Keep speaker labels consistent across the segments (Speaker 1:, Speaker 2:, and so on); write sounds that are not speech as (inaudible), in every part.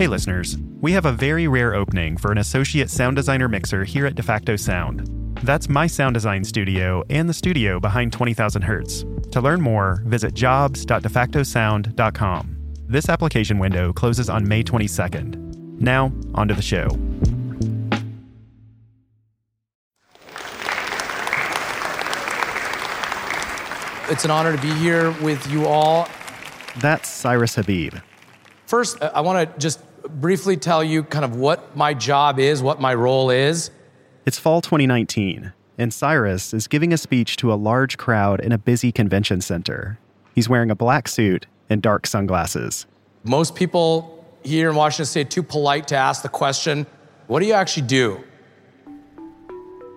Speaker 1: Hey, listeners. We have a very rare opening for an associate sound designer mixer here at DeFacto Sound. That's my sound design studio and the studio behind 20,000 Hertz. To learn more, visit jobs.defactosound.com. This application window closes on May 22nd. Now, onto the show.
Speaker 2: It's an honor to be here with you all.
Speaker 1: That's Cyrus Habib.
Speaker 2: First, uh, I want to just briefly tell you kind of what my job is, what my role is.
Speaker 1: It's fall 2019, and Cyrus is giving a speech to a large crowd in a busy convention center. He's wearing a black suit and dark sunglasses.
Speaker 2: Most people here in Washington State are too polite to ask the question, what do you actually do?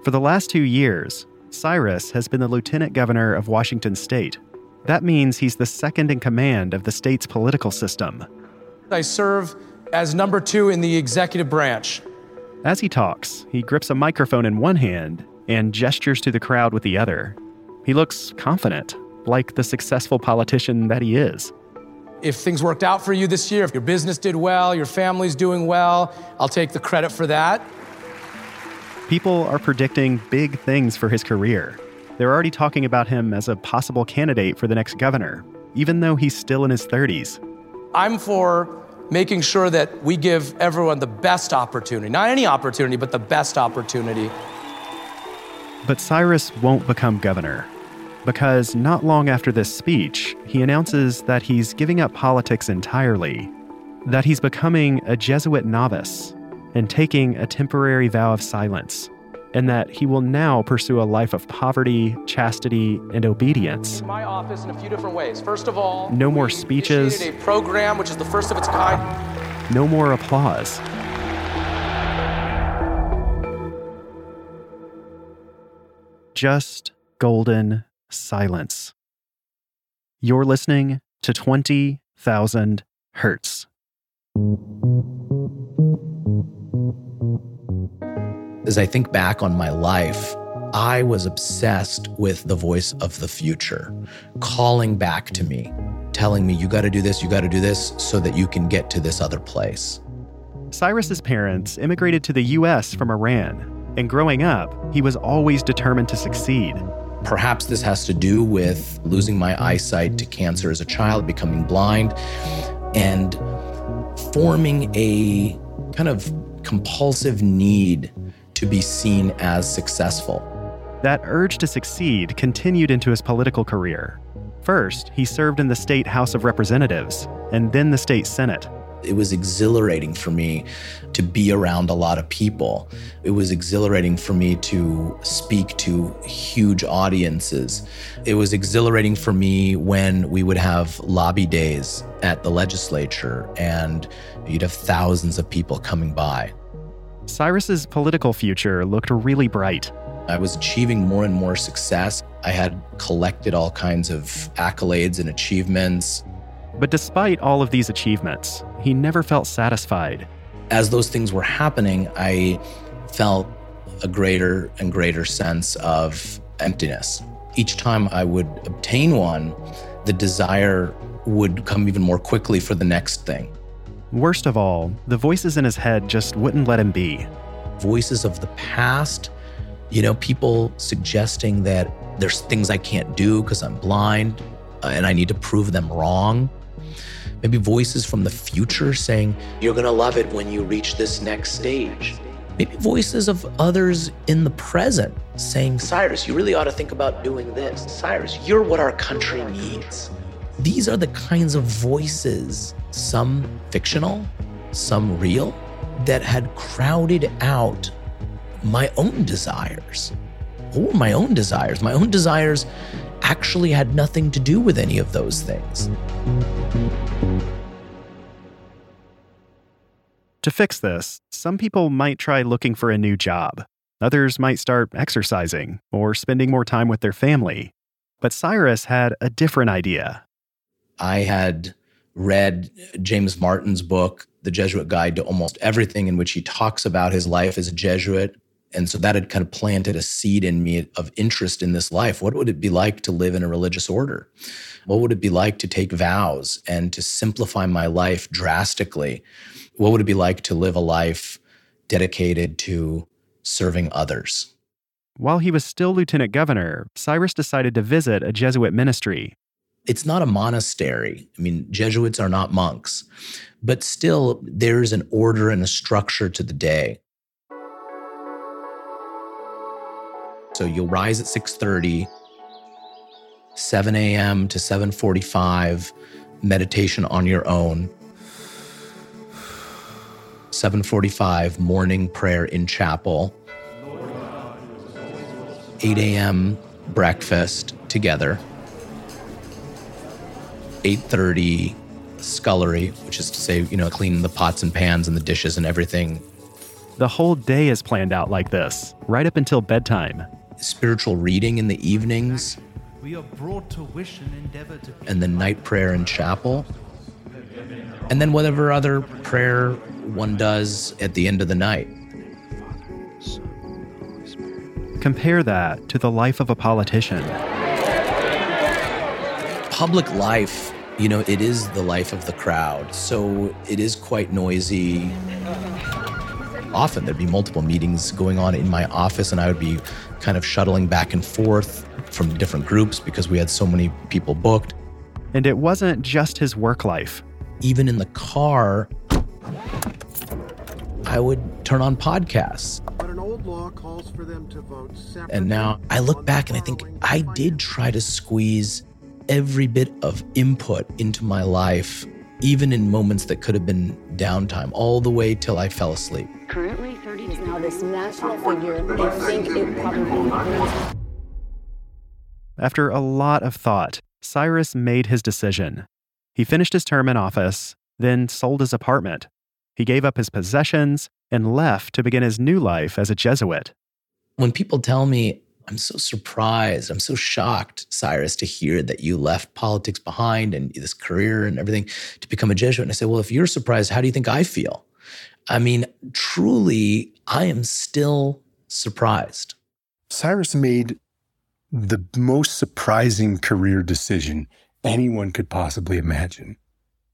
Speaker 1: For the last two years, Cyrus has been the lieutenant governor of Washington state. That means he's the second in command of the state's political system.
Speaker 2: I serve as number two in the executive branch.
Speaker 1: As he talks, he grips a microphone in one hand and gestures to the crowd with the other. He looks confident, like the successful politician that he is.
Speaker 2: If things worked out for you this year, if your business did well, your family's doing well, I'll take the credit for that.
Speaker 1: People are predicting big things for his career. They're already talking about him as a possible candidate for the next governor, even though he's still in his 30s.
Speaker 2: I'm for making sure that we give everyone the best opportunity. Not any opportunity, but the best opportunity.
Speaker 1: But Cyrus won't become governor because not long after this speech, he announces that he's giving up politics entirely, that he's becoming a Jesuit novice and taking a temporary vow of silence, and that he will now pursue a life of poverty, chastity, and obedience.
Speaker 2: My office in a few different ways. First of all,
Speaker 1: no more speeches,
Speaker 2: a program which is the first of its kind.
Speaker 1: No more applause. Just golden silence. You're listening to 20,000 Hertz.
Speaker 3: As I think back on my life, I was obsessed with the voice of the future, calling back to me, telling me, you got to do this, you got to do this, so that you can get to this other place.
Speaker 1: Cyrus's parents immigrated to the US from Iran, and growing up, he was always determined to succeed.
Speaker 3: Perhaps this has to do with losing my eyesight to cancer as a child, becoming blind, and forming a kind of compulsive need to be seen as successful.
Speaker 1: That urge to succeed continued into his political career. First, he served in the state House of Representatives, and then the state Senate.
Speaker 3: It was exhilarating for me to be around a lot of people. It was exhilarating for me to speak to huge audiences. It was exhilarating for me when we would have lobby days at the legislature and you'd have thousands of people coming by.
Speaker 1: Cyrus's political future looked really bright.
Speaker 3: I was achieving more and more success. I had collected all kinds of accolades and achievements.
Speaker 1: But despite all of these achievements, he never felt satisfied.
Speaker 3: As those things were happening, I felt a greater and greater sense of emptiness. Each time I would obtain one, the desire would come even more quickly for the next thing.
Speaker 1: Worst of all, the voices in his head just wouldn't let him be.
Speaker 3: Voices of the past, you know, people suggesting that there's things I can't do because I'm blind uh, and I need to prove them wrong. Maybe voices from the future saying, You're going to love it when you reach this next stage. Maybe voices of others in the present saying, Cyrus, you really ought to think about doing this. Cyrus, you're what our country needs. These are the kinds of voices, some fictional, some real, that had crowded out my own desires. Or my own desires. My own desires actually had nothing to do with any of those things.
Speaker 1: To fix this, some people might try looking for a new job. Others might start exercising or spending more time with their family. But Cyrus had a different idea.
Speaker 3: I had read James Martin's book, The Jesuit Guide to Almost Everything, in which he talks about his life as a Jesuit And so that had kind of planted a seed in me of interest in this life. What would it be like to live in a religious order? What would it be like to take vows and to simplify my life drastically? What would it be like to live a life dedicated to serving others?
Speaker 1: While he was still lieutenant governor, Cyrus decided to visit a Jesuit ministry.
Speaker 3: It's not a monastery. I mean, Jesuits are not monks, but still, there's an order and a structure to the day. So you'll rise at 6:30, 7 a.m. to 7:45, meditation on your own. 7:45 morning prayer in chapel. 8 a.m. breakfast together. 8:30 scullery, which is to say, you know, cleaning the pots and pans and the dishes and everything.
Speaker 1: The whole day is planned out like this, right up until bedtime.
Speaker 3: Spiritual reading in the evenings.
Speaker 4: We are brought to wish and endeavor to
Speaker 3: and then night prayer in chapel. And then whatever other prayer one does at the end of the night.
Speaker 1: Compare that to the life of a politician.
Speaker 3: Public life, you know, it is the life of the crowd. So it is quite noisy. Often there'd be multiple meetings going on in my office, and I would be kind of shuttling back and forth from different groups because we had so many people booked.
Speaker 1: And it wasn't just his work life.
Speaker 3: Even in the car, I would turn on podcasts.
Speaker 5: But an old law calls for them to vote separately.
Speaker 3: And now I look back and I think I did try to squeeze every bit of input into my life, even in moments that could have been downtime, all the way till I fell asleep.
Speaker 6: Currently 30 is now this national figure. They think it probably
Speaker 1: After a lot of thought, Cyrus made his decision. He finished his term in office, then sold his apartment. He gave up his possessions and left to begin his new life as a Jesuit.
Speaker 3: When people tell me, I'm so surprised, I'm so shocked, Cyrus, to hear that you left politics behind and this career and everything to become a Jesuit. And I say, Well, if you're surprised, how do you think I feel? I mean, truly, I am still surprised.
Speaker 7: Cyrus made the most surprising career decision anyone could possibly imagine.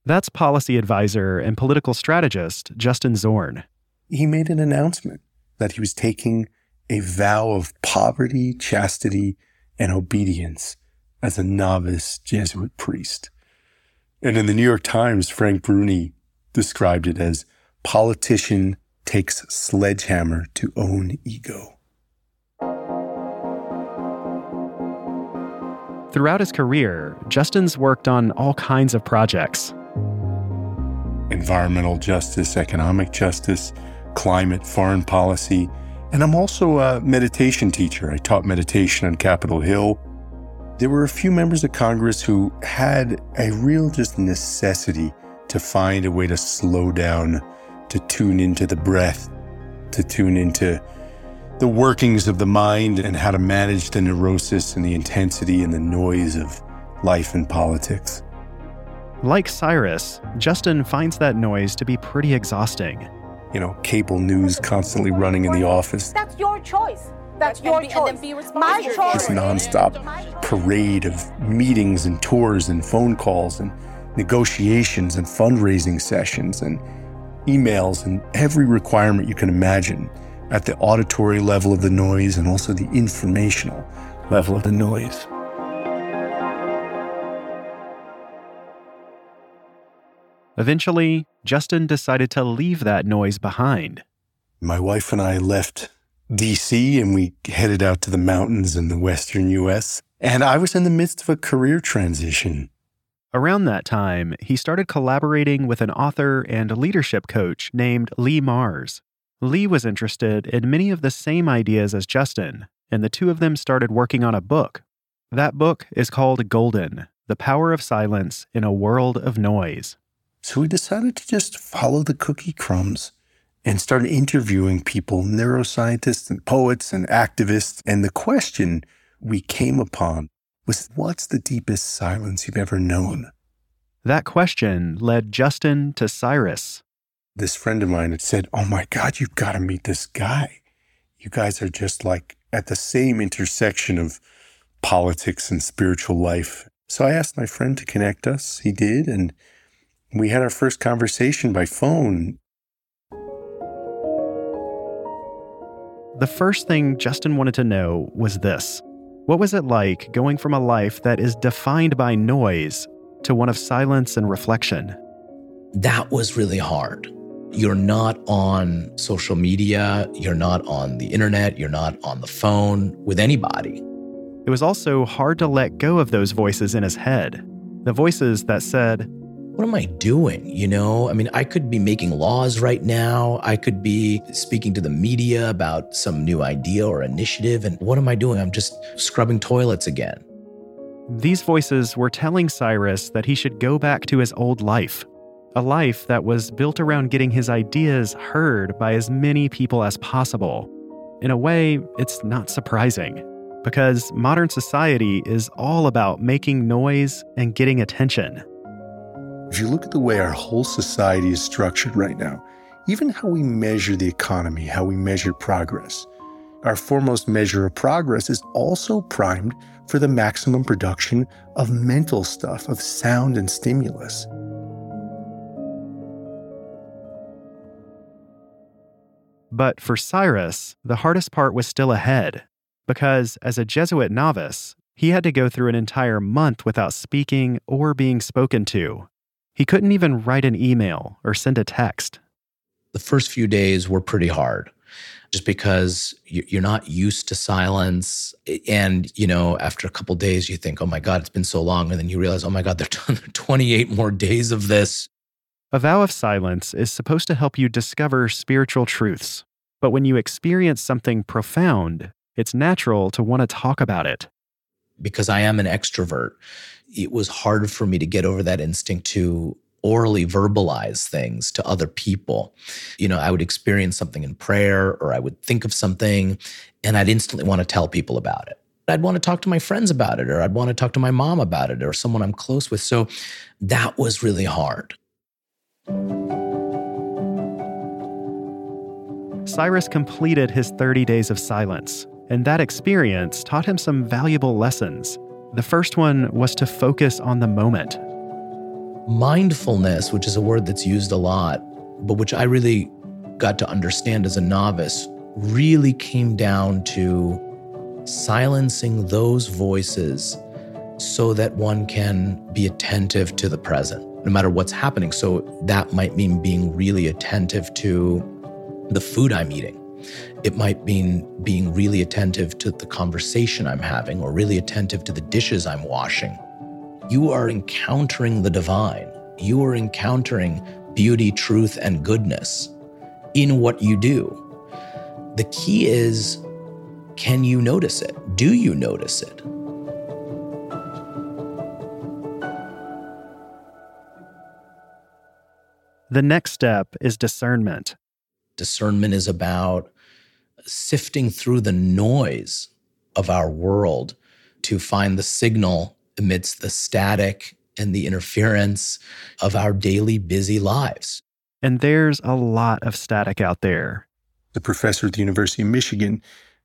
Speaker 1: That's policy advisor and political strategist Justin Zorn.
Speaker 7: He made an announcement that he was taking a vow of poverty, chastity, and obedience as a novice Jesuit priest. And in the New York Times, Frank Bruni described it as politician takes sledgehammer to own ego.
Speaker 1: Throughout his career, Justin's worked on all kinds of projects.
Speaker 7: Environmental justice, economic justice, climate, foreign policy, and I'm also a meditation teacher. I taught meditation on Capitol Hill. There were a few members of Congress who had a real just necessity to find a way to slow down, to tune into the breath, to tune into the workings of the mind and how to manage the neurosis and the intensity and the noise of life and politics.
Speaker 1: Like Cyrus, Justin finds that noise to be pretty exhausting.
Speaker 7: You know, cable news constantly running in the office,
Speaker 8: That's your choice. That's your choice. My choice.
Speaker 7: this nonstop parade of meetings and tours and phone calls and negotiations and fundraising sessions and emails and every requirement you can imagine at the auditory level of the noise and also the informational level of the noise.
Speaker 1: Eventually, Justin decided to leave that noise behind.
Speaker 7: My wife and I left DC and we headed out to the mountains in the western US. And I was in the midst of a career transition.
Speaker 1: Around that time, he started collaborating with an author and leadership coach named Leigh Marz. Leigh was interested in many of the same ideas as Justin, and the two of them started working on a book. That book is called Golden The Power of Silence in a World of Noise.
Speaker 7: So we decided to just follow the cookie crumbs and start interviewing people, neuroscientists and poets and activists. And the question we came upon was what's the deepest silence you've ever known?
Speaker 1: That question led Justin to Cyrus.
Speaker 7: This friend of mine had said, Oh my God, you've got to meet this guy. you guys are just like at the same intersection of politics and spiritual life. So I asked my friend to connect us. He did. And we had our first conversation by phone.
Speaker 1: The first thing Justin wanted to know was this What was it like going from a life that is defined by noise to one of silence and reflection?
Speaker 3: That was really hard. You're not on social media, you're not on the internet, you're not on the phone with anybody.
Speaker 1: It was also hard to let go of those voices in his head. The voices that said,
Speaker 3: What am I doing? You know, I mean, I could be making laws right now. I could be speaking to the media about some new idea or initiative. And what am I doing? I'm just scrubbing toilets again.
Speaker 1: These voices were telling Cyrus that he should go back to his old life, a life that was built around getting his ideas heard by as many people as possible. In a way, it's not surprising, because modern society is all about making noise and getting attention.
Speaker 7: If you look at the way our whole society is structured right now, even how we measure the economy, how we measure progress, our foremost measure of progress is also primed for the maximum production of mental stuff, of sound and stimulus.
Speaker 1: But for Cyrus, the hardest part was still ahead, because as a Jesuit novice, he had to go through an entire month without speaking or being spoken to. He couldn't even write an email or send a text.
Speaker 3: The first few days were pretty hard just because you're not used to silence. And, you know, after a couple days, you think, oh my God, it's been so long. And then you realize, oh my God, there are (laughs) 28 more days of this.
Speaker 1: A vow of silence is supposed to help you discover spiritual truths. But when you experience something profound, it's natural to want to talk about it.
Speaker 3: Because I am an extrovert, it was hard for me to get over that instinct to orally verbalize things to other people. You know, I would experience something in prayer or I would think of something and I'd instantly want to tell people about it. I'd want to talk to my friends about it or I'd want to talk to my mom about it or someone I'm close with. So that was really hard.
Speaker 1: Cyrus completed his 30 days of silence, and that experience taught him some valuable lessons. The first one was to focus on the moment,
Speaker 3: mindfulness, which is a word that's used a lot, but which I really got to understand as a novice, really came down to silencing those voices so that one can be attentive to the present, no matter what's happening. So that might mean being really attentive to the food I'm eating. It might mean being really attentive to the conversation I'm having or really attentive to the dishes I'm washing you are encountering the divine. You are encountering beauty, truth, and goodness in what you do. The key is can you notice it? Do you notice it?
Speaker 1: The next step is discernment.
Speaker 3: Discernment is about sifting through the noise of our world to find the signal amidst the static and the interference of our daily busy lives.
Speaker 1: And there's a lot of static out there.
Speaker 7: The professor at the University of Michigan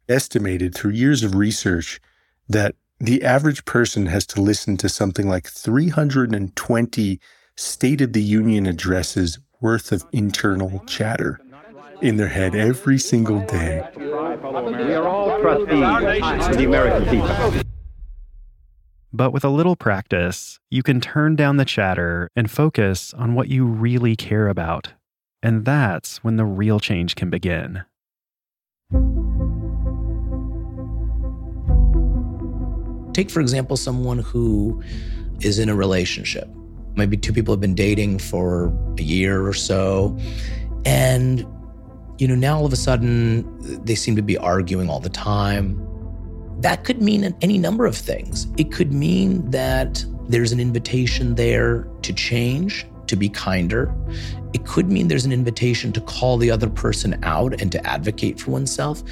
Speaker 7: estimated through years of research that the average person has to listen to something like 320 State of the Union addresses worth of internal chatter in their head every single day.
Speaker 9: We are all trustees of the American people.
Speaker 1: But with a little practice, you can turn down the chatter and focus on what you really care about. And that's when the real change can begin.
Speaker 3: Take, for example, someone who is in a relationship. Maybe two people have been dating for a year or so. And, you know, now all of a sudden they seem to be arguing all the time that could mean any number of things. It could mean that there's an invitation there to change, to be kinder. It could mean there's an invitation to call the other person out and to advocate for oneself.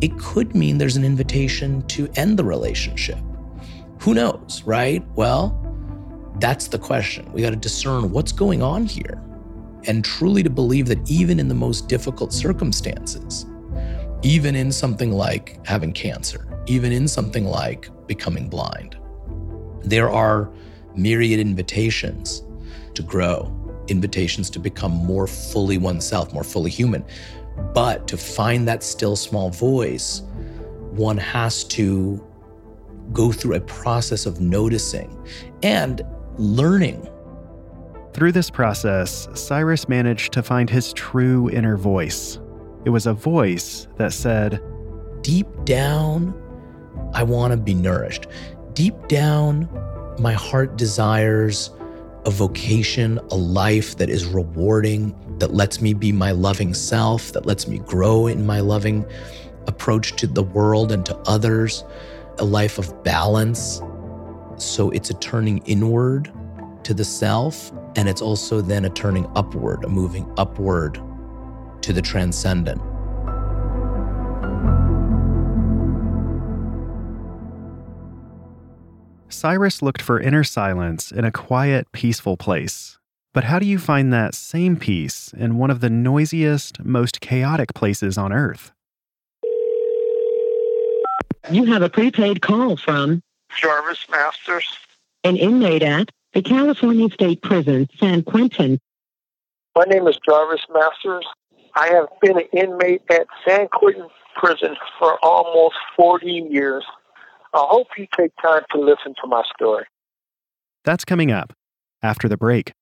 Speaker 3: It could mean there's an invitation to end the relationship. Who knows, right? Well, that's the question. We got to discern what's going on here and truly to believe that even in the most difficult circumstances, even in something like having cancer, even in something like becoming blind. There are myriad invitations to grow, invitations to become more fully oneself, more fully human. But to find that still small voice, one has to go through a process of noticing and learning.
Speaker 1: Through this process, Cyrus managed to find his true inner voice. It was a voice that said,
Speaker 3: Deep down, I want to be nourished. Deep down, my heart desires a vocation, a life that is rewarding, that lets me be my loving self, that lets me grow in my loving approach to the world and to others, a life of balance. So it's a turning inward to the self, and it's also then a turning upward, a moving upward to the transcendent.
Speaker 1: Cyrus looked for inner silence in a quiet, peaceful place. But how do you find that same peace in one of the noisiest, most chaotic places on Earth?
Speaker 10: You have a prepaid call from
Speaker 5: Jarvis Masters,
Speaker 10: an inmate at the California State Prison, San Quentin.
Speaker 5: My name is Jarvis Masters. I have been an inmate at San Quentin Prison for almost 40 years. I hope you take time to listen to my story.
Speaker 1: That's coming up after the break.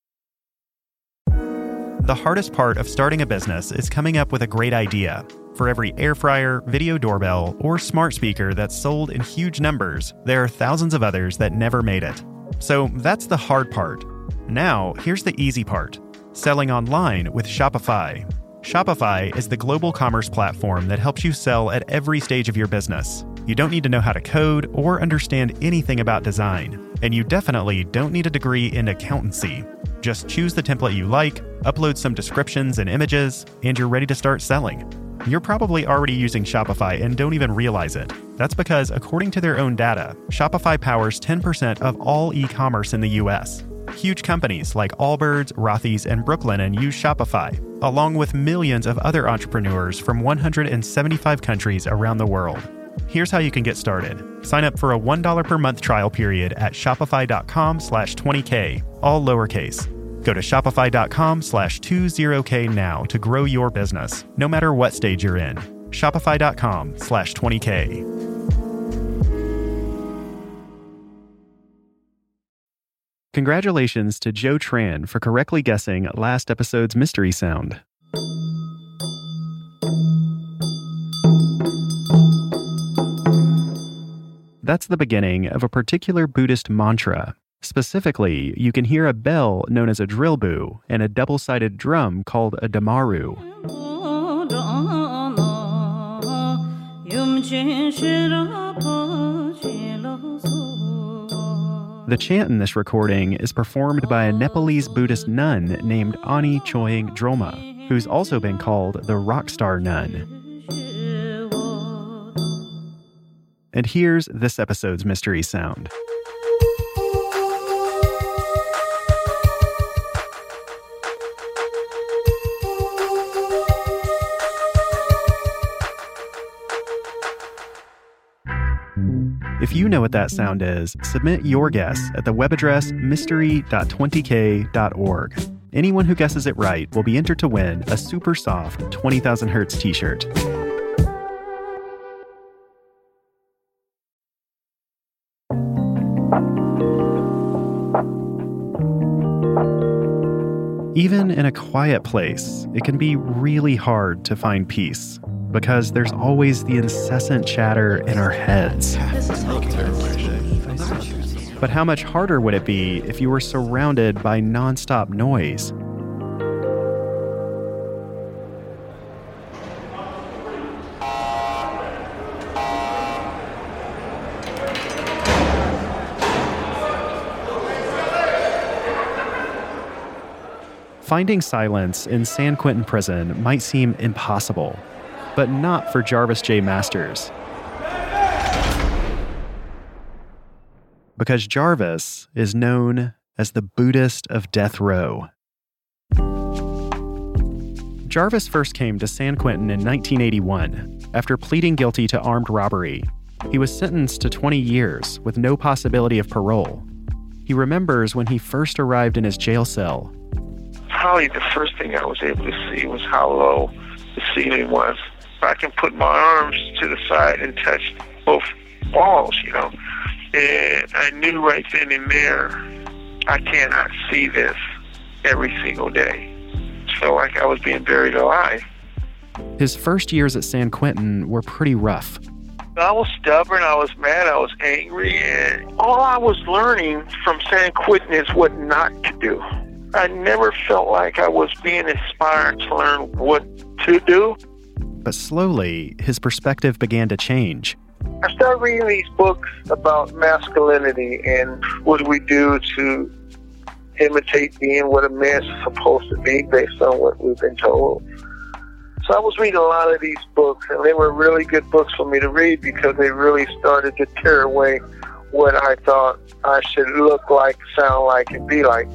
Speaker 1: The hardest part of starting a business is coming up with a great idea. For every air fryer, video doorbell, or smart speaker that's sold in huge numbers, there are thousands of others that never made it. So that's the hard part. Now, here's the easy part selling online with Shopify. Shopify is the global commerce platform that helps you sell at every stage of your business. You don't need to know how to code or understand anything about design. And you definitely don't need a degree in accountancy. Just choose the template you like, upload some descriptions and images, and you're ready to start selling. You're probably already using Shopify and don't even realize it. That's because, according to their own data, Shopify powers 10% of all e commerce in the US. Huge companies like Allbirds, Rothy's, and Brooklinen use Shopify, along with millions of other entrepreneurs from 175 countries around the world. Here's how you can get started. Sign up for a $1 per month trial period at shopify.com slash 20k, all lowercase. Go to shopify.com slash 20k now to grow your business, no matter what stage you're in. Shopify.com slash 20k. Congratulations to Joe Tran for correctly guessing last episode's mystery sound. That's the beginning of a particular Buddhist mantra. Specifically, you can hear a bell known as a drilbu and a double sided drum called a damaru. The chant in this recording is performed by a Nepalese Buddhist nun named Ani Choying Drolma, who's also been called the Rockstar Nun. And here's this episode's mystery sound. If you know what that sound is, submit your guess at the web address mystery.20k.org. Anyone who guesses it right will be entered to win a super soft 20,000 Hertz t shirt. Even in a quiet place, it can be really hard to find peace because there's always the incessant chatter in our heads. But how much harder would it be if you were surrounded by nonstop noise? Finding silence in San Quentin prison might seem impossible, but not for Jarvis J. Masters. Because Jarvis is known as the Buddhist of death row. Jarvis first came to San Quentin in 1981. after pleading guilty to armed robbery. He was sentenced to 20 years with no possibility of parole. He remembers when he first arrived in his jail cell.
Speaker 5: Probably the first thing I was able to see was how low the ceiling was. I can put my arms to the side and touch both walls, you know. And I knew right then and there, I cannot see this every single day. Felt like I was being buried alive.
Speaker 1: His first years at San Quentin were pretty rough.
Speaker 5: I was stubborn, I was mad, I was angry, and all I was learning from San Quentin is what not to do. I never felt like I was being inspired to learn what to do.
Speaker 1: But slowly, his perspective began to change.
Speaker 5: I started reading these books about masculinity and what we do to imitate being what a man's supposed to be based on what we've been told. So I was reading a lot of these books, and they were really good books for me to read because they really started to tear away what I thought I should look like, sound like, and be like.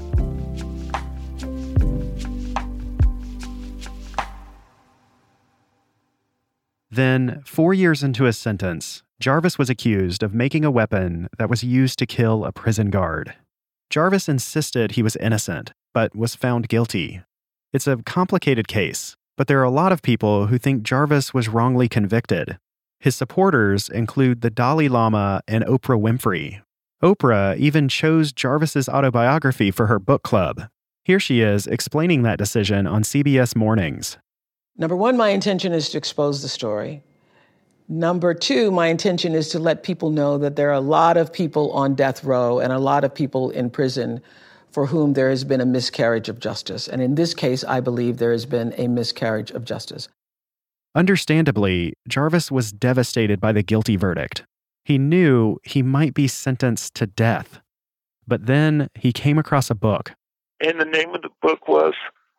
Speaker 1: Then, four years into his sentence, Jarvis was accused of making a weapon that was used to kill a prison guard. Jarvis insisted he was innocent, but was found guilty. It's a complicated case, but there are a lot of people who think Jarvis was wrongly convicted. His supporters include the Dalai Lama and Oprah Winfrey. Oprah even chose Jarvis's autobiography for her book club. Here she is explaining that decision on CBS Mornings.
Speaker 11: Number one, my intention is to expose the story. Number two, my intention is to let people know that there are a lot of people on death row and a lot of people in prison for whom there has been a miscarriage of justice. And in this case, I believe there has been a miscarriage of justice.
Speaker 1: Understandably, Jarvis was devastated by the guilty verdict. He knew he might be sentenced to death. But then he came across a book.
Speaker 5: And the name of the book was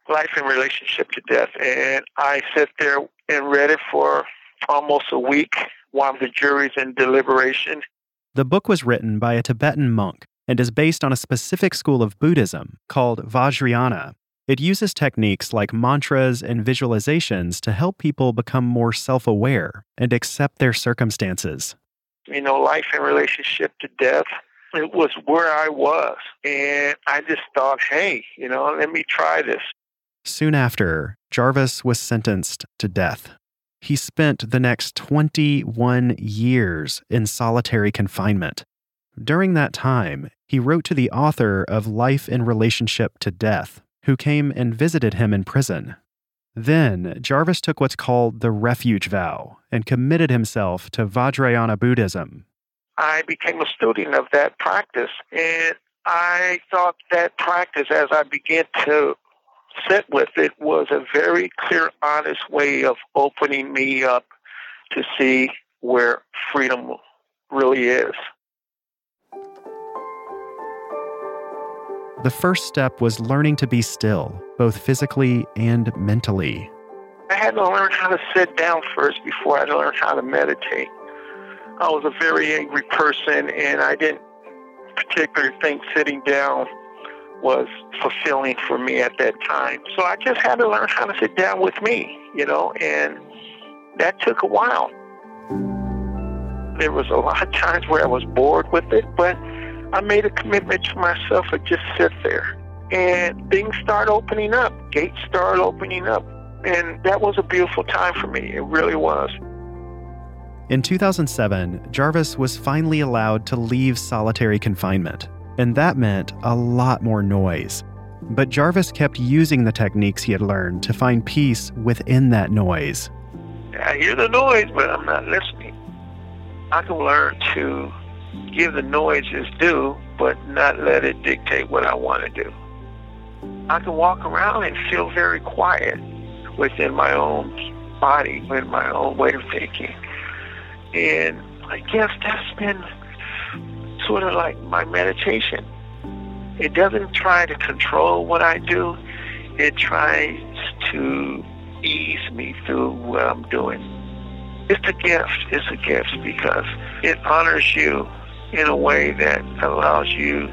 Speaker 5: Life in Relationship to Death. And I sat there and read it for almost a week while the jury's in deliberation.
Speaker 1: The book was written by a Tibetan monk and is based on a specific school of Buddhism called Vajrayana. It uses techniques like mantras and visualizations to help people become more self aware and accept their circumstances.
Speaker 5: You know, life in relationship to death, it was where I was. And I just thought, hey, you know, let me try this.
Speaker 1: Soon after, Jarvis was sentenced to death. He spent the next 21 years in solitary confinement. During that time, he wrote to the author of Life in Relationship to Death, who came and visited him in prison. Then, Jarvis took what's called the refuge vow and committed himself to Vajrayana Buddhism.
Speaker 5: I became a student of that practice, and I thought that practice, as I began to sit with it, was a very clear, honest way of opening me up to see where freedom really is.
Speaker 1: The first step was learning to be still, both physically and mentally.
Speaker 5: I had to learn how to sit down first before I learned how to meditate. I was a very angry person, and I didn't particularly think sitting down was fulfilling for me at that time. So I just had to learn how to sit down with me, you know, and that took a while. There was a lot of times where I was bored with it, but I made a commitment to myself to just sit there. And things start opening up, gates start opening up. And that was a beautiful time for me. It really was.
Speaker 1: In 2007, Jarvis was finally allowed to leave solitary confinement, and that meant a lot more noise. But Jarvis kept using the techniques he had learned to find peace within that noise.
Speaker 5: I hear the noise, but I'm not listening. I can learn to give the noise its due, but not let it dictate what I want to do. I can walk around and feel very quiet within my own body, with my own way of thinking. And I guess that's been sort of like my meditation. It doesn't try to control what I do, it tries to ease me through what I'm doing. It's a gift. It's a gift because it honors you in a way that allows you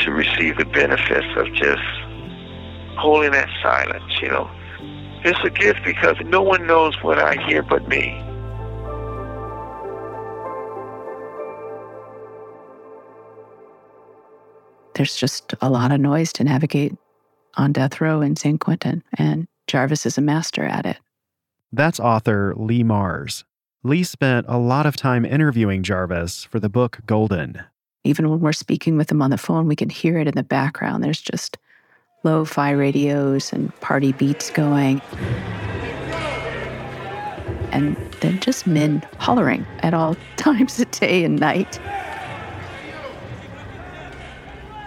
Speaker 5: to receive the benefits of just holding that silence, you know. It's a gift because no one knows what I hear but me.
Speaker 12: There's just a lot of noise to navigate on death row in San Quentin, and Jarvis is a master at it.
Speaker 1: That's author Leigh Marz. Leigh spent a lot of time interviewing Jarvis for the book Golden.
Speaker 12: Even when we're speaking with him on the phone, we can hear it in the background. There's just lo fi radios and party beats going. And then just men hollering at all (laughs) times of day and night.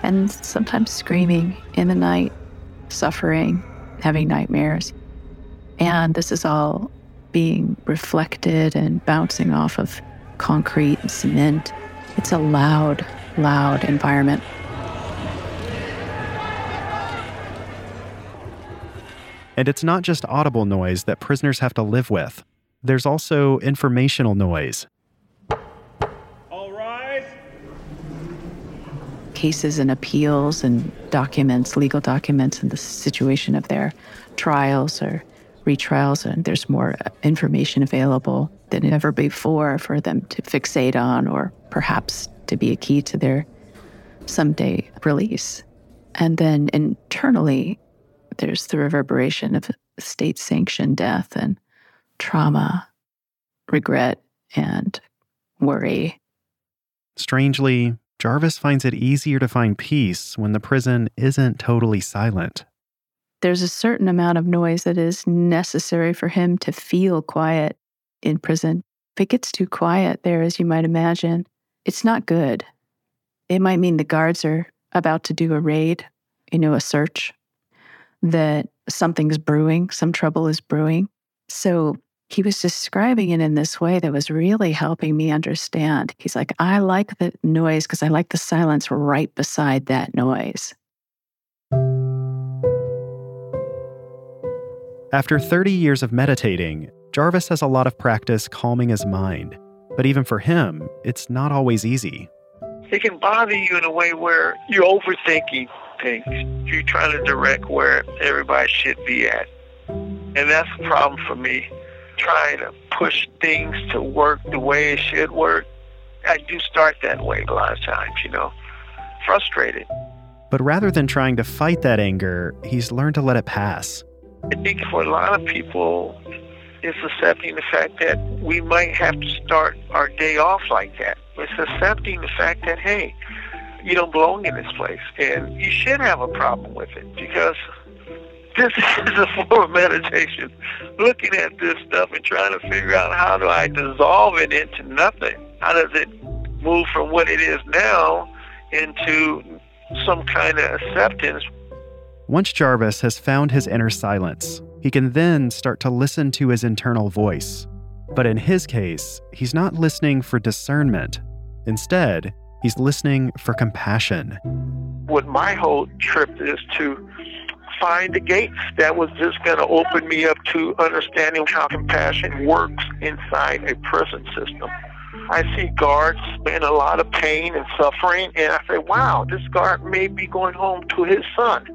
Speaker 12: And sometimes screaming in the night, suffering, having nightmares. And this is all being reflected and bouncing off of concrete and cement. It's a loud, loud environment.
Speaker 1: And it's not just audible noise that prisoners have to live with. There's also informational noise.
Speaker 12: Cases and appeals and documents, legal documents, and the situation of their trials or retrials, and there's more information available than ever before for them to fixate on or perhaps to be a key to their someday release. And then internally, there's the reverberation of state sanctioned death and trauma, regret, and worry.
Speaker 1: Strangely, Jarvis finds it easier to find peace when the prison isn't totally silent.
Speaker 12: There's a certain amount of noise that is necessary for him to feel quiet in prison. If it gets too quiet there, as you might imagine, it's not good. It might mean the guards are about to do a raid, you know, a search, that something's brewing, some trouble is brewing. So he was describing it in this way that was really helping me understand. He's like, I like the noise because I like the silence right beside that noise.
Speaker 1: After 30 years of meditating, Jarvis has a lot of practice calming his mind. But even for him, it's not always easy.
Speaker 5: It can bother you in a way where you're overthinking things. You're trying to direct where everybody should be at. And that's a problem for me. Trying to push things to work the way it should work. I do start that way a lot of times, you know, frustrated.
Speaker 1: But rather than trying to fight that anger, he's learned to let it pass.
Speaker 5: I think for a lot of people, it's accepting the fact that we might have to start our day off like that. It's accepting the fact that, hey, you don't belong in this place. And you should have a problem with it because this is a form of meditation. Looking at this stuff and trying to figure out how do I dissolve it into nothing? How does it move from what it is now into some kind of acceptance
Speaker 1: once Jarvis has found his inner silence, he can then start to listen to his internal voice. But in his case, he's not listening for discernment. Instead, he's listening for compassion.
Speaker 5: What my whole trip is to find the gates that was just going to open me up to understanding how compassion works inside a prison system. I see guards in a lot of pain and suffering, and I say, wow, this guard may be going home to his son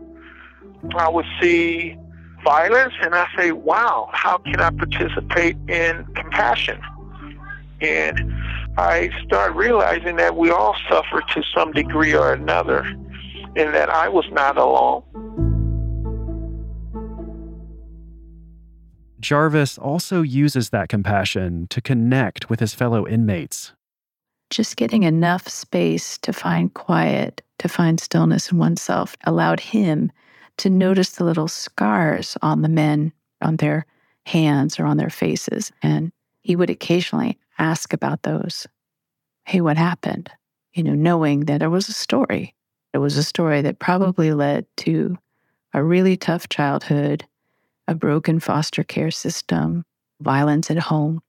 Speaker 5: I would see violence and I say, wow, how can I participate in compassion? And I start realizing that we all suffer to some degree or another and that I was not alone.
Speaker 1: Jarvis also uses that compassion to connect with his fellow inmates.
Speaker 12: Just getting enough space to find quiet, to find stillness in oneself, allowed him to notice the little scars on the men, on their hands or on their faces. And he would occasionally ask about those. Hey, what happened? You know, knowing that it was a story. It was a story that probably led to a really tough childhood, a broken foster care system, violence at home.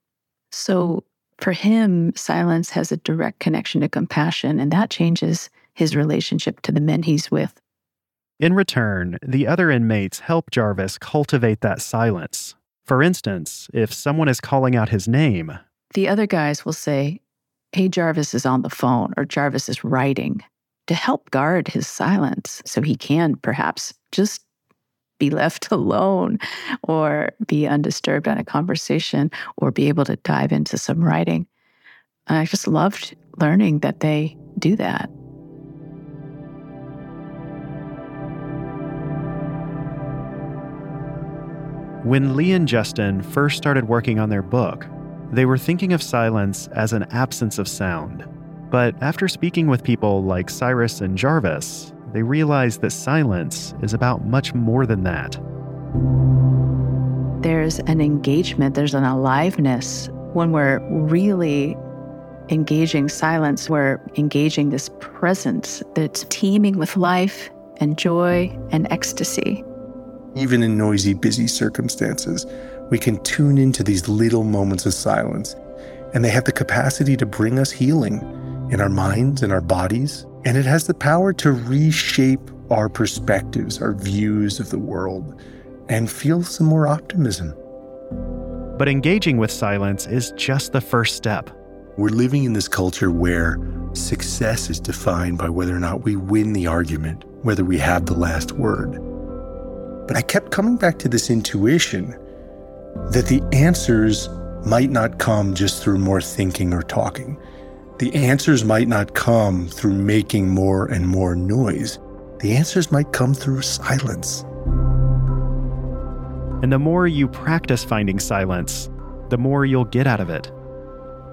Speaker 12: So for him, silence has a direct connection to compassion, and that changes his relationship to the men he's with.
Speaker 1: In return, the other inmates help Jarvis cultivate that silence. For instance, if someone is calling out his name,
Speaker 12: the other guys will say, Hey, Jarvis is on the phone, or Jarvis is writing to help guard his silence so he can perhaps just be left (laughs) alone or be undisturbed on a conversation or be able to dive into some writing. I just loved learning that they do that.
Speaker 1: When Leigh and Justin first started working on their book, they were thinking of silence as an absence of sound. But after speaking with people like Cyrus and Jarvis, they realize that silence is about much more than that.
Speaker 12: There's an engagement, there's an aliveness when we're really engaging silence, we're engaging this presence that's teeming with life and joy and ecstasy.
Speaker 7: Even in noisy, busy circumstances, we can tune into these little moments of silence, and they have the capacity to bring us healing in our minds and our bodies. And it has the power to reshape our perspectives, our views of the world, and feel some more optimism.
Speaker 1: But engaging with silence is just the first step.
Speaker 7: We're living in this culture where success is defined by whether or not we win the argument, whether we have the last word. But I kept coming back to this intuition that the answers might not come just through more thinking or talking. The answers might not come through making more and more noise. The answers might come through silence.
Speaker 1: And the more you practice finding silence, the more you'll get out of it.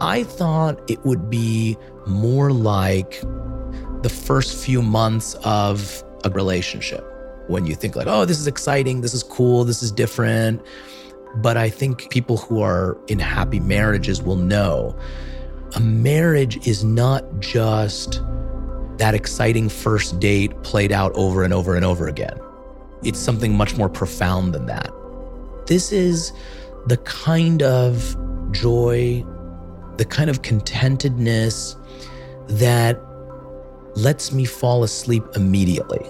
Speaker 3: I thought it would be more like the first few months of a relationship when you think like, oh, this is exciting, this is cool, this is different. But I think people who are in happy marriages will know a marriage is not just that exciting first date played out over and over and over again. It's something much more profound than that. This is the kind of joy, the kind of contentedness that lets me fall asleep immediately.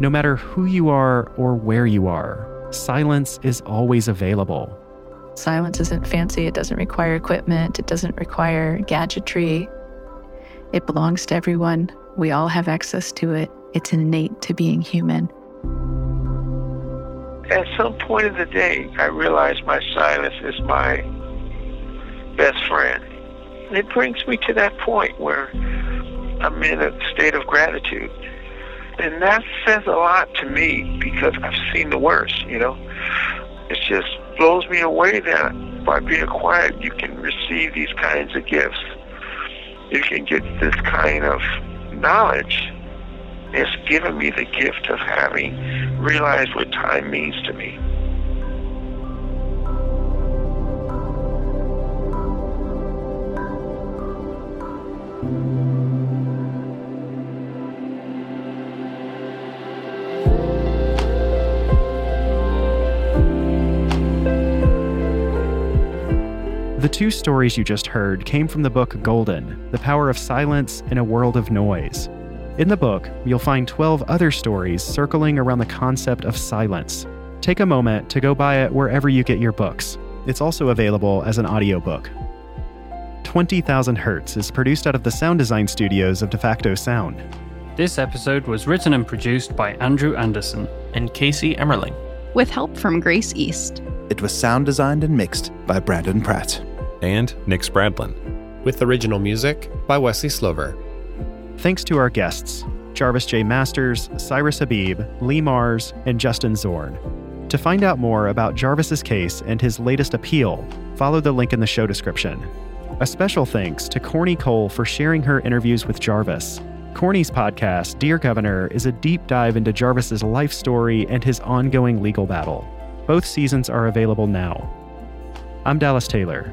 Speaker 1: No matter who you are or where you are, silence is always available.
Speaker 12: Silence isn't fancy, it doesn't require equipment, it doesn't require gadgetry. It belongs to everyone. We all have access to it. It's innate to being human.
Speaker 5: At some point in the day, I realize my silence is my best friend. And it brings me to that point where I'm in a state of gratitude. And that says a lot to me because I've seen the worst, you know. It's just blows me away that by being quiet, you can receive these kinds of gifts. You can get this kind of knowledge. It's given me the gift of having realized what time means to me.
Speaker 1: Two stories you just heard came from the book Golden The Power of Silence in a World of Noise. In the book, you'll find 12 other stories circling around the concept of silence. Take a moment to go buy it wherever you get your books. It's also available as an audiobook. 20,000 Hertz is produced out of the sound design studios of Defacto Sound.
Speaker 13: This episode was written and produced by Andrew Anderson
Speaker 14: and Casey Emmerling,
Speaker 15: with help from Grace East.
Speaker 16: It was sound designed and mixed by Brandon Pratt
Speaker 17: and Nick Spradlin,
Speaker 18: with original music by Wesley Slover.
Speaker 1: Thanks to our guests, Jarvis J. Masters, Cyrus Habib, Leigh Marz, and Justin Zorn. To find out more about Jarvis's case and his latest appeal, follow the link in the show description. A special thanks to Corny Cole for sharing her interviews with Jarvis. Corny's podcast, Dear Governor, is a deep dive into Jarvis's life story and his ongoing legal battle. Both seasons are available now. I'm Dallas Taylor.